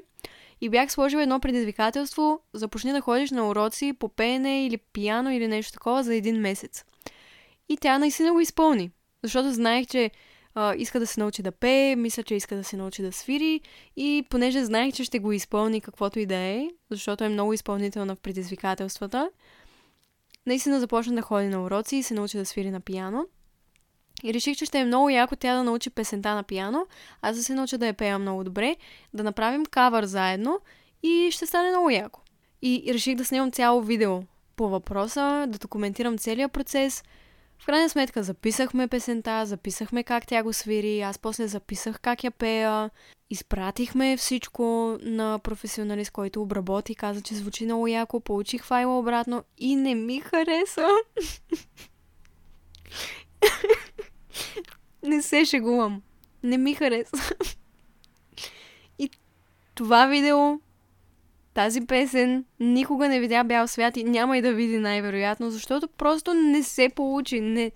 И бях сложила едно предизвикателство, започни да ходиш на уроци по пеене или пияно или нещо такова за един месец. И тя наистина го изпълни. Защото знаех, че иска да се научи да пее, мисля, че иска да се научи да свири и понеже знаех, че ще го изпълни каквото и да е, защото е много изпълнителна в предизвикателствата, наистина започна да ходи на уроци и се научи да свири на пияно. И реших, че ще е много яко тя да научи песента на пияно, аз да се науча да я пея много добре, да направим кавър заедно и ще стане много яко. И реших да снимам цяло видео по въпроса, да документирам целият процес. В крайна сметка записахме песента, записахме как тя го свири, аз после записах как я пея, изпратихме всичко на професионалист, който обработи, каза, че звучи много яко, получих файла обратно и не ми хареса. не се шегувам. Не ми хареса. и това видео, тази песен, никога не видя бял свят и няма и да види най-вероятно, защото просто не се получи. Не...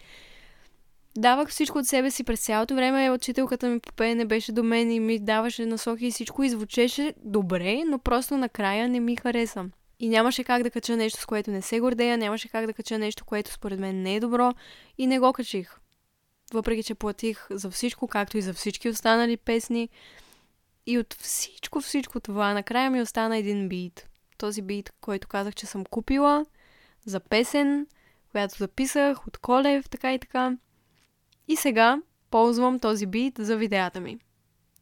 Давах всичко от себе си през цялото време. Учителката ми по пеене беше до мен и ми даваше насоки и всичко извучеше добре, но просто накрая не ми хареса. И нямаше как да кача нещо, с което не се гордея, нямаше как да кача нещо, което според мен не е добро и не го качих въпреки че платих за всичко, както и за всички останали песни. И от всичко, всичко това, накрая ми остана един бит. Този бит, който казах, че съм купила за песен, която записах от Колев, така и така. И сега ползвам този бит за видеята ми.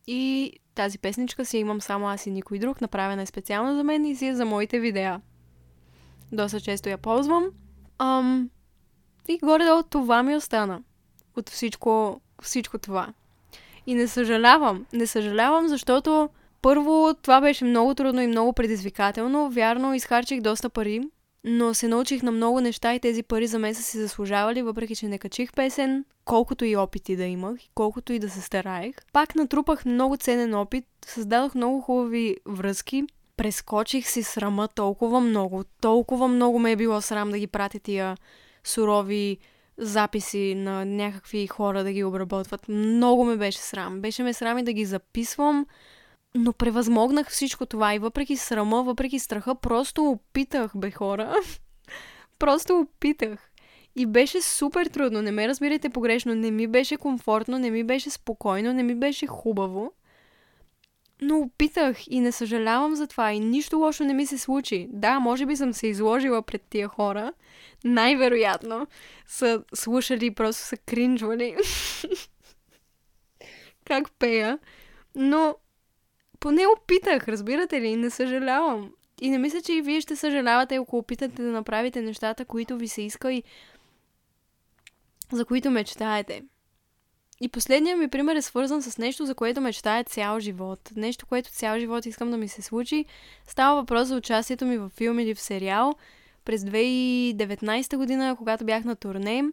И тази песничка си имам само аз и никой друг, направена е специално за мен и си е за моите видеа. Доста често я ползвам. Ам... И горе-долу това ми остана от всичко, всичко това. И не съжалявам. Не съжалявам, защото първо това беше много трудно и много предизвикателно. Вярно, изхарчих доста пари, но се научих на много неща и тези пари за мен са си заслужавали, въпреки че не качих песен, колкото и опити да имах, колкото и да се стараех. Пак натрупах много ценен опит, създадох много хубави връзки, прескочих си срама толкова много, толкова много ме е било срам да ги пратя тия сурови записи на някакви хора да ги обработват. Много ме беше срам. Беше ме срам и да ги записвам, но превъзмогнах всичко това и въпреки срама, въпреки страха, просто опитах, бе хора. просто опитах. И беше супер трудно, не ме разбирайте погрешно, не ми беше комфортно, не ми беше спокойно, не ми беше хубаво. Но опитах и не съжалявам за това и нищо лошо не ми се случи. Да, може би съм се изложила пред тия хора. Най-вероятно са слушали и просто са кринжвали. как пея. Но поне опитах, разбирате ли? Не съжалявам. И не мисля, че и вие ще съжалявате, ако опитате да направите нещата, които ви се иска и за които мечтаете. И последният ми пример е свързан с нещо, за което мечтая цял живот. Нещо, което цял живот искам да ми се случи. Става въпрос за участието ми в филм или в сериал. През 2019 година, когато бях на турне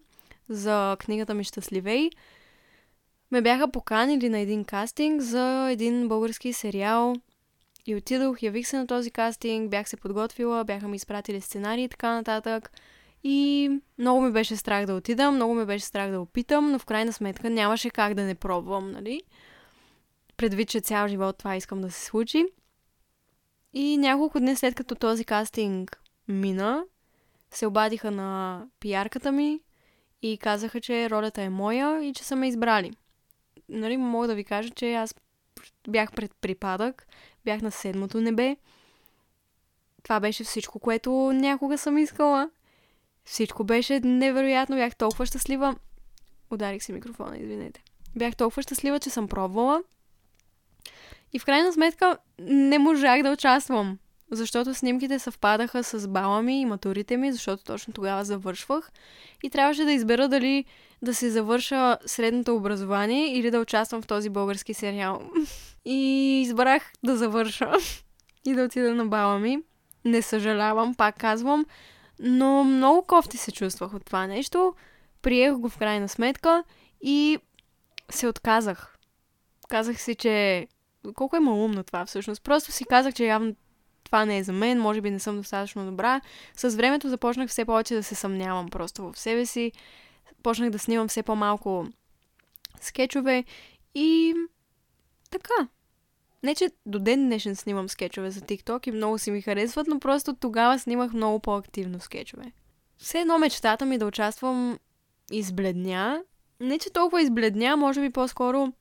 за книгата ми Щастливей, ме бяха поканили на един кастинг за един български сериал. И отидох, явих се на този кастинг, бях се подготвила, бяха ми изпратили сценарии и така нататък. И много ми беше страх да отида, много ми беше страх да опитам, но в крайна сметка нямаше как да не пробвам, нали? Предвид, че цял живот това искам да се случи. И няколко дни след като този кастинг мина, се обадиха на пиарката ми и казаха, че ролята е моя и че са ме избрали. Нали, мога да ви кажа, че аз бях пред припадък, бях на седмото небе. Това беше всичко, което някога съм искала. Всичко беше невероятно, бях толкова щастлива. Ударих си микрофона, извинете. Бях толкова щастлива, че съм пробвала. И в крайна сметка не можах да участвам, защото снимките съвпадаха с бала ми и матурите ми, защото точно тогава завършвах. И трябваше да избера дали да се завърша средното образование или да участвам в този български сериал. И избрах да завърша и да отида на бала ми. Не съжалявам, пак казвам, но много кофти се чувствах от това нещо. Приех го в крайна сметка и се отказах. Казах си, че колко е малумно това всъщност. Просто си казах, че явно това не е за мен, може би не съм достатъчно добра. С времето започнах все повече да се съмнявам просто в себе си. Почнах да снимам все по-малко скетчове и така. Не, че до ден днешен снимам скетчове за TikTok и много си ми харесват, но просто тогава снимах много по-активно скетчове. Все едно мечтата ми да участвам избледня. Не, че толкова избледня, може би по-скоро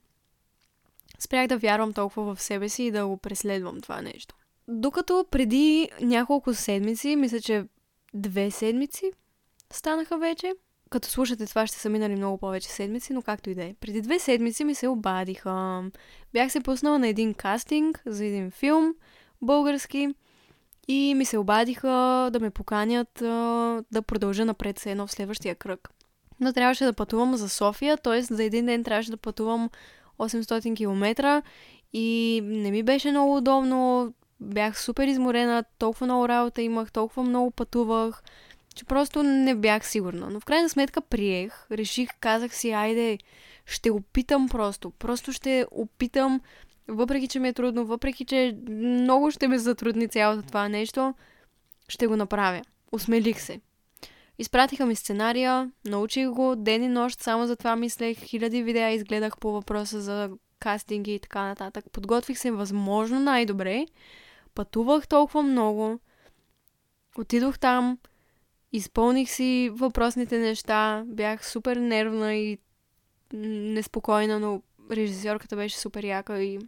спрях да вярвам толкова в себе си и да го преследвам това нещо. Докато преди няколко седмици, мисля, че две седмици станаха вече, като слушате това, ще са минали много повече седмици, но както и да е. Преди две седмици ми се обадиха. Бях се пуснала на един кастинг за един филм, български, и ми се обадиха да ме поканят да продължа напред с едно в следващия кръг. Но трябваше да пътувам за София, т.е. за един ден трябваше да пътувам 800 км и не ми беше много удобно. Бях супер изморена, толкова много работа имах, толкова много пътувах че просто не бях сигурна. Но в крайна сметка приех, реших, казах си, айде, ще опитам просто. Просто ще опитам, въпреки че ми е трудно, въпреки че много ще ме затрудни цялото това нещо, ще го направя. Осмелих се. Изпратиха ми сценария, научих го ден и нощ, само за това мислех, хиляди видеа изгледах по въпроса за кастинги и така нататък. Подготвих се възможно най-добре, пътувах толкова много, отидох там, Изпълних си въпросните неща, бях супер нервна и неспокойна, но режисьорката беше супер яка и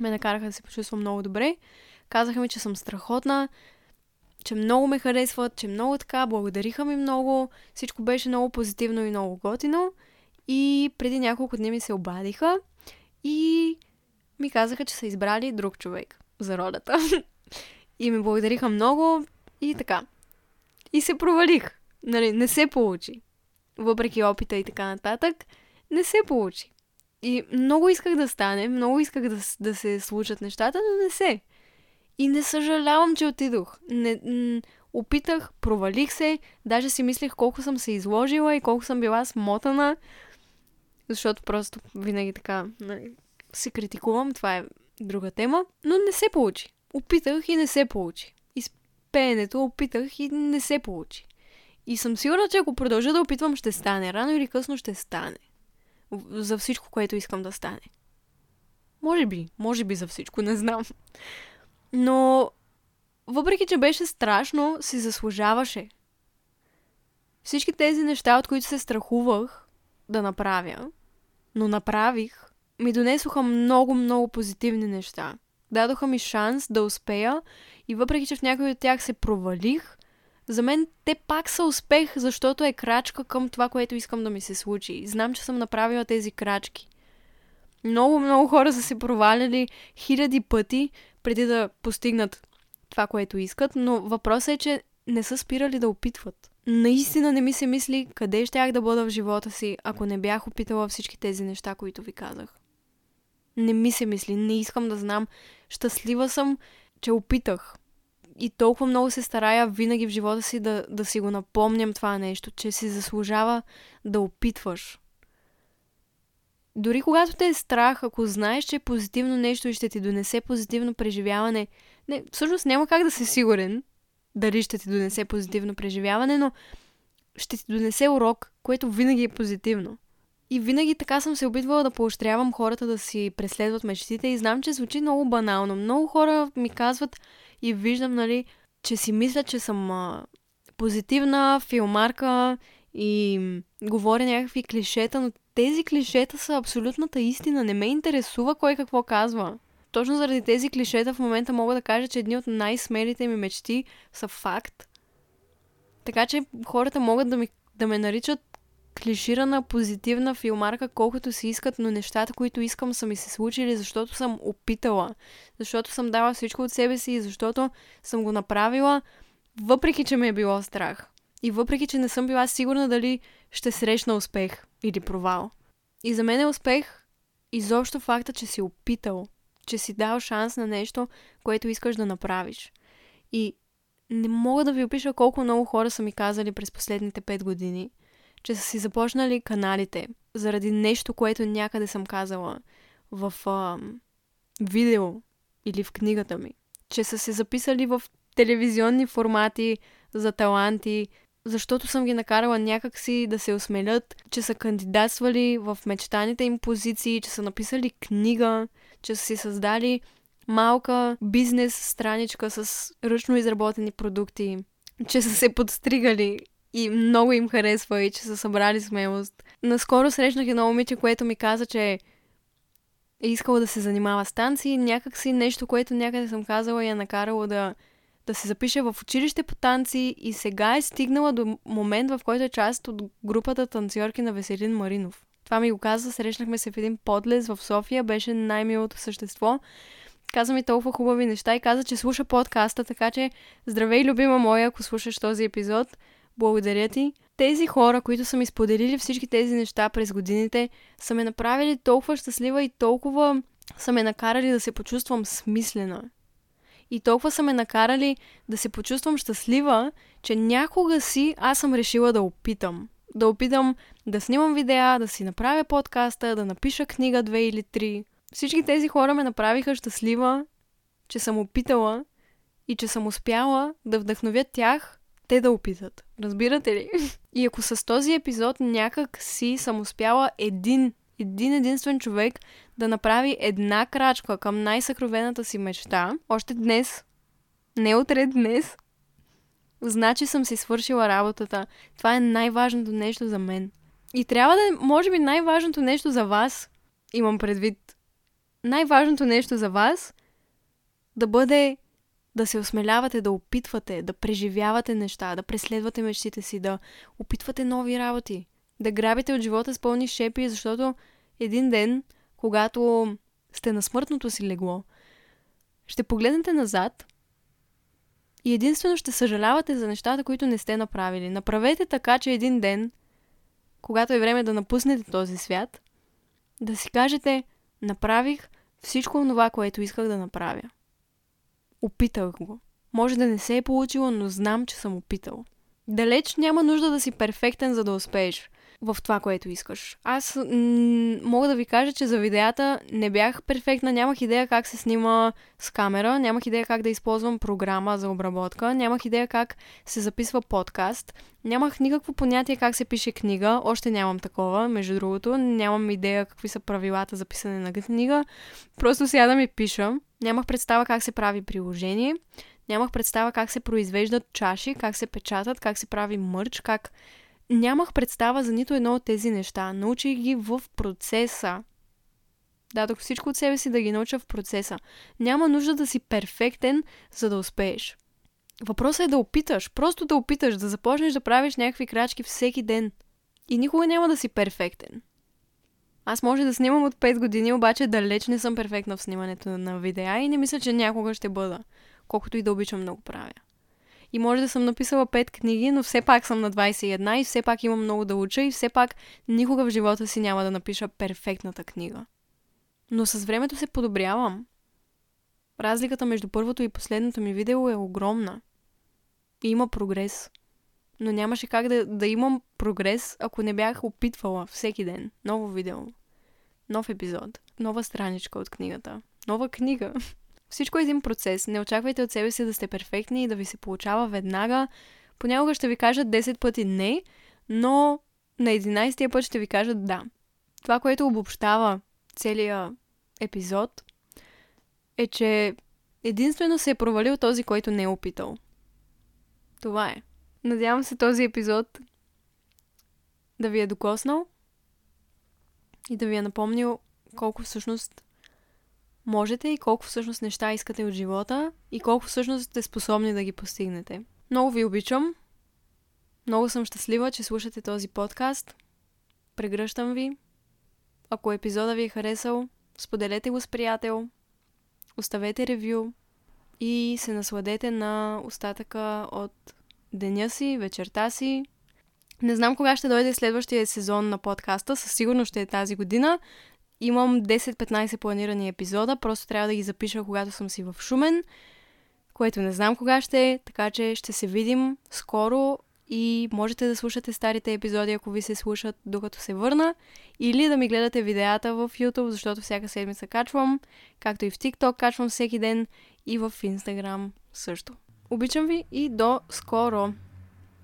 ме накараха да се почувствам много добре. Казаха ми, че съм страхотна, че много ме харесват, че много така, благодариха ми много, всичко беше много позитивно и много готино. И преди няколко дни ми се обадиха и ми казаха, че са избрали друг човек за ролята. и ми благодариха много и така. И се провалих. Нали, не се получи. Въпреки опита и така нататък, не се получи. И много исках да стане, много исках да, да се случат нещата, но не се. И не съжалявам, че отидох. Не, м- опитах, провалих се, даже си мислех колко съм се изложила и колко съм била смотана, защото просто винаги така нали, се критикувам, това е друга тема, но не се получи. Опитах и не се получи пеенето опитах и не се получи. И съм сигурна, че ако продължа да опитвам, ще стане. Рано или късно ще стане. За всичко, което искам да стане. Може би, може би за всичко, не знам. Но, въпреки, че беше страшно, си заслужаваше. Всички тези неща, от които се страхувах да направя, но направих, ми донесоха много, много позитивни неща. Дадоха ми шанс да успея и въпреки, че в някои от тях се провалих, за мен те пак са успех, защото е крачка към това, което искам да ми се случи. Знам, че съм направила тези крачки. Много, много хора са се проваляли хиляди пъти преди да постигнат това, което искат, но въпросът е, че не са спирали да опитват. Наистина не ми се мисли къде щях да бъда в живота си, ако не бях опитала всички тези неща, които ви казах. Не ми се мисли, не искам да знам. Щастлива съм, че опитах. И толкова много се старая винаги в живота си да, да си го напомням това нещо, че си заслужава да опитваш. Дори когато те е страх, ако знаеш, че е позитивно нещо и ще ти донесе позитивно преживяване, не, всъщност няма как да си сигурен дали ще ти донесе позитивно преживяване, но ще ти донесе урок, което винаги е позитивно. И винаги така съм се опитвала да поощрявам хората да си преследват мечтите и знам, че звучи много банално. Много хора ми казват и виждам, нали, че си мисля, че съм а, позитивна филмарка и говоря някакви клишета, но тези клишета са абсолютната истина. Не ме интересува кой какво казва. Точно заради тези клишета в момента мога да кажа, че едни от най-смелите ми мечти са факт. Така че хората могат да, ми, да ме наричат клиширана, позитивна филмарка, колкото си искат, но нещата, които искам, са ми се случили, защото съм опитала, защото съм дала всичко от себе си и защото съм го направила, въпреки, че ме е било страх. И въпреки, че не съм била сигурна дали ще срещна успех или провал. И за мен е успех изобщо факта, че си опитал, че си дал шанс на нещо, което искаш да направиш. И не мога да ви опиша колко много хора са ми казали през последните 5 години, че са си започнали каналите заради нещо, което някъде съм казала в а, видео или в книгата ми. Че са се записали в телевизионни формати за таланти, защото съм ги накарала някакси да се осмелят, че са кандидатствали в мечтаните им позиции, че са написали книга, че са си създали малка бизнес страничка с ръчно изработени продукти, че са се подстригали и много им харесва и че са събрали смелост. Наскоро срещнах едно момиче, което ми каза, че е искала да се занимава с танци, някакси нещо, което някъде съм казала, я накарало да да се запише в училище по танци и сега е стигнала до момент, в който е част от групата танцорки на Веселин Маринов. Това ми го каза, срещнахме се в един подлез в София, беше най-милото същество. Каза ми толкова хубави неща и каза, че слуша подкаста, така че здравей, любима моя, ако слушаш този епизод. Благодаря ти. Тези хора, които са ми споделили всички тези неща през годините, са ме направили толкова щастлива и толкова са ме накарали да се почувствам смислена и толкова са ме накарали да се почувствам щастлива, че някога си аз съм решила да опитам. Да опитам да снимам видеа, да си направя подкаста, да напиша книга две или три. Всички тези хора ме направиха щастлива, че съм опитала и че съм успяла да вдъхновя тях те да опитат. Разбирате ли? И ако с този епизод някак си съм успяла един, един единствен човек да направи една крачка към най-съкровената си мечта, още днес, не утре, днес, значи съм си свършила работата. Това е най-важното нещо за мен. И трябва да е, може би, най-важното нещо за вас, имам предвид, най-важното нещо за вас да бъде да се осмелявате, да опитвате, да преживявате неща, да преследвате мечтите си, да опитвате нови работи, да грабите от живота с пълни шепи, защото един ден когато сте на смъртното си легло, ще погледнете назад и единствено ще съжалявате за нещата, които не сте направили. Направете така, че един ден, когато е време да напуснете този свят, да си кажете, направих всичко това, което исках да направя. Опитах го. Може да не се е получило, но знам, че съм опитал. Далеч няма нужда да си перфектен, за да успееш в това, което искаш. Аз м- мога да ви кажа, че за видеята не бях перфектна, нямах идея как се снима с камера, нямах идея как да използвам програма за обработка, нямах идея как се записва подкаст, нямах никакво понятие как се пише книга, още нямам такова, между другото, нямам идея какви са правилата за писане на книга, просто сядам и пиша. Нямах представа как се прави приложение, нямах представа как се произвеждат чаши, как се печатат, как се прави мърч, как Нямах представа за нито едно от тези неща. Научих ги в процеса. Дадох всичко от себе си да ги науча в процеса. Няма нужда да си перфектен, за да успееш. Въпросът е да опиташ, просто да опиташ, да започнеш да правиш някакви крачки всеки ден. И никога няма да си перфектен. Аз може да снимам от 5 години, обаче далеч не съм перфектна в снимането на видеа и не мисля, че някога ще бъда, колкото и да обичам много правя. И може да съм написала пет книги, но все пак съм на 21 и все пак имам много да уча и все пак никога в живота си няма да напиша перфектната книга. Но с времето се подобрявам. Разликата между първото и последното ми видео е огромна. И има прогрес. Но нямаше как да, да имам прогрес, ако не бях опитвала всеки ден ново видео. нов епизод, нова страничка от книгата, нова книга. Всичко е един процес. Не очаквайте от себе си да сте перфектни и да ви се получава веднага. Понякога ще ви кажат 10 пъти не, но на 11-тия път ще ви кажат да. Това, което обобщава целият епизод, е, че единствено се е провалил този, който не е опитал. Това е. Надявам се този епизод да ви е докоснал и да ви е напомнил колко всъщност можете и колко всъщност неща искате от живота и колко всъщност сте способни да ги постигнете. Много ви обичам. Много съм щастлива, че слушате този подкаст. Прегръщам ви. Ако епизода ви е харесал, споделете го с приятел, оставете ревю и се насладете на остатъка от деня си, вечерта си. Не знам кога ще дойде следващия сезон на подкаста, със сигурност ще е тази година. Имам 10-15 планирани епизода, просто трябва да ги запиша, когато съм си в Шумен, което не знам кога ще е, така че ще се видим скоро и можете да слушате старите епизоди, ако ви се слушат докато се върна, или да ми гледате видеята в YouTube, защото всяка седмица качвам, както и в TikTok качвам всеки ден и в Instagram също. Обичам ви и до скоро!